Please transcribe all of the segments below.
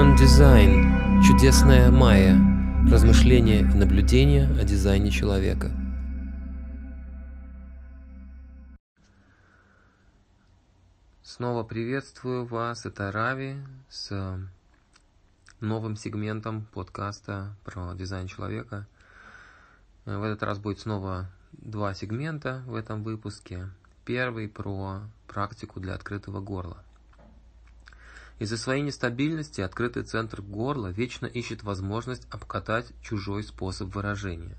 Human Design. Чудесная майя. Размышления и наблюдения о дизайне человека. Снова приветствую вас. Это Рави с новым сегментом подкаста про дизайн человека. В этот раз будет снова два сегмента в этом выпуске. Первый про практику для открытого горла. Из-за своей нестабильности открытый центр горла вечно ищет возможность обкатать чужой способ выражения.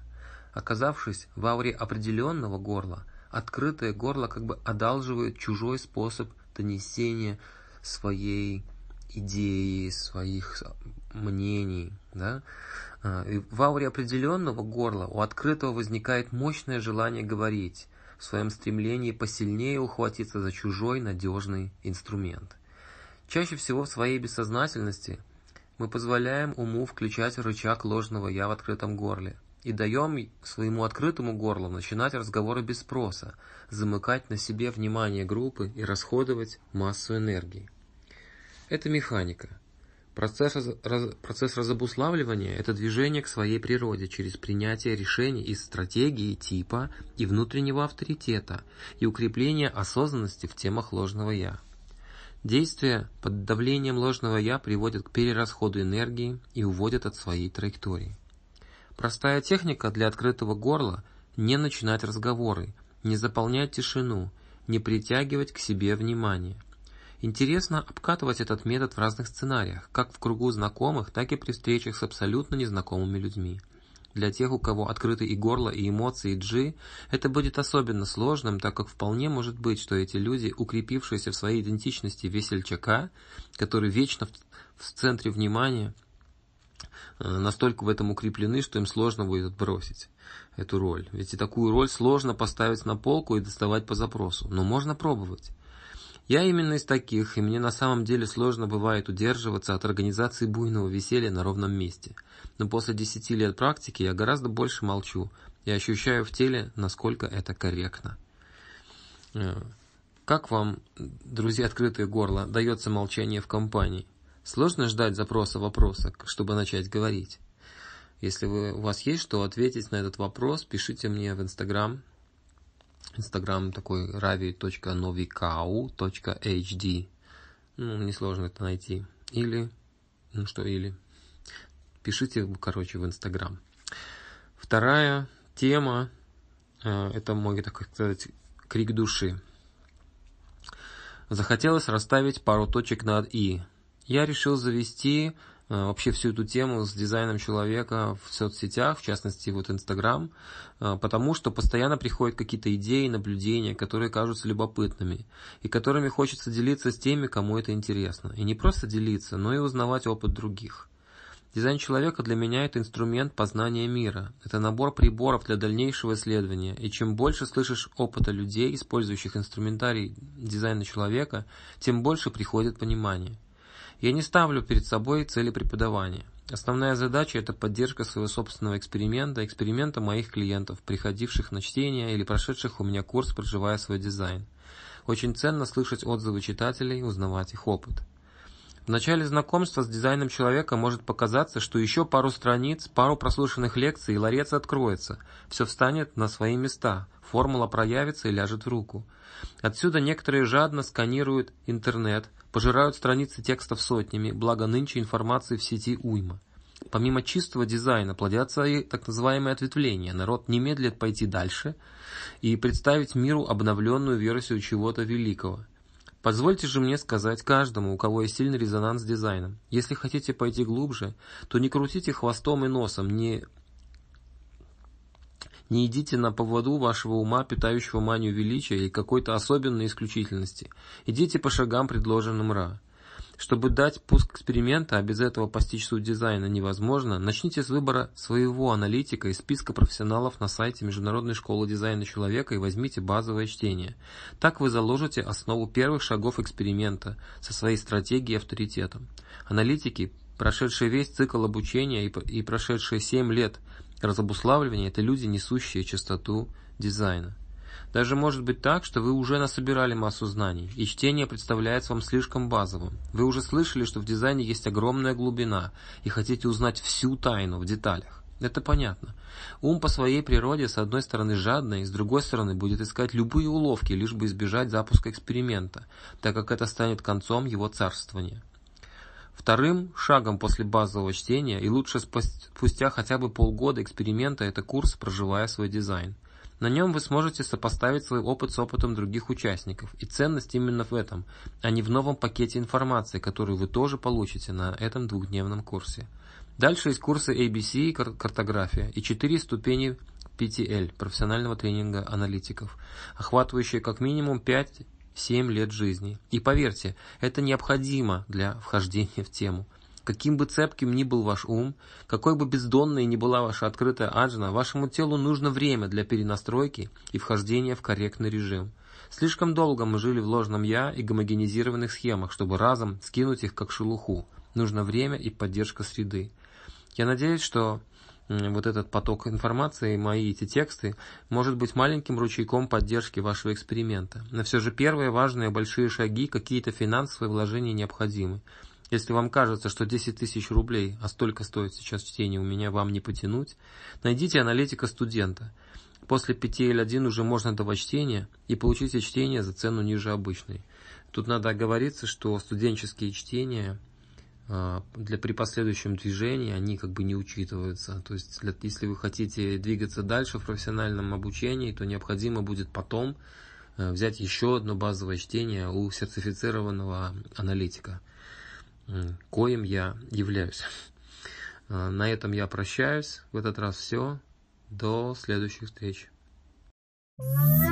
Оказавшись в ауре определенного горла, открытое горло как бы одалживает чужой способ донесения своей идеи, своих мнений. Да? А, в ауре определенного горла у открытого возникает мощное желание говорить, в своем стремлении посильнее ухватиться за чужой надежный инструмент. Чаще всего в своей бессознательности мы позволяем уму включать рычаг ложного «я» в открытом горле и даем своему открытому горлу начинать разговоры без спроса, замыкать на себе внимание группы и расходовать массу энергии. Это механика. Процесс, раз, процесс разобуславливания – это движение к своей природе через принятие решений из стратегии, типа и внутреннего авторитета и укрепление осознанности в темах ложного «я». Действия под давлением ложного «я» приводят к перерасходу энергии и уводят от своей траектории. Простая техника для открытого горла – не начинать разговоры, не заполнять тишину, не притягивать к себе внимание. Интересно обкатывать этот метод в разных сценариях, как в кругу знакомых, так и при встречах с абсолютно незнакомыми людьми. Для тех, у кого открыты и горло, и эмоции, и джи, это будет особенно сложным, так как вполне может быть, что эти люди, укрепившиеся в своей идентичности весельчака, который вечно в, в центре внимания, э, настолько в этом укреплены, что им сложно будет отбросить эту роль. Ведь и такую роль сложно поставить на полку и доставать по запросу. Но можно пробовать. Я именно из таких, и мне на самом деле сложно бывает удерживаться от организации буйного веселья на ровном месте. Но после десяти лет практики я гораздо больше молчу и ощущаю в теле, насколько это корректно. Э, как вам, друзья, открытое горло, дается молчание в компании? Сложно ждать запроса вопроса, чтобы начать говорить? Если вы, у вас есть что ответить на этот вопрос, пишите мне в Инстаграм Инстаграм такой ravi.novikau.hd. Ну, несложно это найти. Или, ну что, или. Пишите, короче, в Инстаграм. Вторая тема, э, это мой, так сказать, крик души. Захотелось расставить пару точек над «и». Я решил завести вообще всю эту тему с дизайном человека в соцсетях, в частности вот Инстаграм, э, потому что постоянно приходят какие-то идеи, наблюдения, которые кажутся любопытными, и которыми хочется делиться с теми, кому это интересно. И не просто делиться, но и узнавать опыт других. Дизайн человека для меня это инструмент познания мира. Это набор приборов для дальнейшего исследования. И чем больше слышишь опыта людей, использующих инструментарий дизайна человека, тем больше приходит понимание. Я не ставлю перед собой цели преподавания. Основная задача – это поддержка своего собственного эксперимента, эксперимента моих клиентов, приходивших на чтение или прошедших у меня курс «Проживая свой дизайн». Очень ценно слышать отзывы читателей, узнавать их опыт. В начале знакомства с дизайном человека может показаться, что еще пару страниц, пару прослушанных лекций и ларец откроется, все встанет на свои места, формула проявится и ляжет в руку. Отсюда некоторые жадно сканируют интернет, пожирают страницы текстов сотнями, благо нынче информации в сети уйма. Помимо чистого дизайна плодятся и так называемые ответвления. Народ не медлит пойти дальше и представить миру обновленную версию чего-то великого. Позвольте же мне сказать каждому, у кого есть сильный резонанс с дизайном. Если хотите пойти глубже, то не крутите хвостом и носом, не не идите на поводу вашего ума, питающего манию величия и какой-то особенной исключительности. Идите по шагам, предложенным Ра. Чтобы дать пуск эксперимента, а без этого постичь суть дизайна невозможно, начните с выбора своего аналитика из списка профессионалов на сайте Международной школы дизайна человека и возьмите базовое чтение. Так вы заложите основу первых шагов эксперимента со своей стратегией и авторитетом. Аналитики, прошедшие весь цикл обучения и прошедшие 7 лет Разобуславливание – это люди, несущие чистоту дизайна. Даже может быть так, что вы уже насобирали массу знаний, и чтение представляется вам слишком базовым. Вы уже слышали, что в дизайне есть огромная глубина, и хотите узнать всю тайну в деталях. Это понятно. Ум по своей природе с одной стороны жадный, с другой стороны будет искать любые уловки, лишь бы избежать запуска эксперимента, так как это станет концом его царствования. Вторым шагом после базового чтения и лучше спустя хотя бы полгода эксперимента это курс «Проживая свой дизайн». На нем вы сможете сопоставить свой опыт с опытом других участников. И ценность именно в этом, а не в новом пакете информации, которую вы тоже получите на этом двухдневном курсе. Дальше есть курсы ABC, картография и четыре ступени PTL, профессионального тренинга аналитиков, охватывающие как минимум 5 7 лет жизни. И поверьте, это необходимо для вхождения в тему. Каким бы цепким ни был ваш ум, какой бы бездонной ни была ваша открытая аджна, вашему телу нужно время для перенастройки и вхождения в корректный режим. Слишком долго мы жили в ложном «я» и гомогенизированных схемах, чтобы разом скинуть их как шелуху. Нужно время и поддержка среды. Я надеюсь, что вот этот поток информации, мои эти тексты, может быть маленьким ручейком поддержки вашего эксперимента. Но все же первые важные большие шаги, какие-то финансовые вложения необходимы. Если вам кажется, что 10 тысяч рублей, а столько стоит сейчас чтение у меня, вам не потянуть, найдите аналитика студента. После 5L1 уже можно давать чтение и получите чтение за цену ниже обычной. Тут надо оговориться, что студенческие чтения – для при последующем движении они как бы не учитываются. То есть, для, если вы хотите двигаться дальше в профессиональном обучении, то необходимо будет потом э, взять еще одно базовое чтение у сертифицированного аналитика, коим я являюсь. А, на этом я прощаюсь. В этот раз все. До следующих встреч. you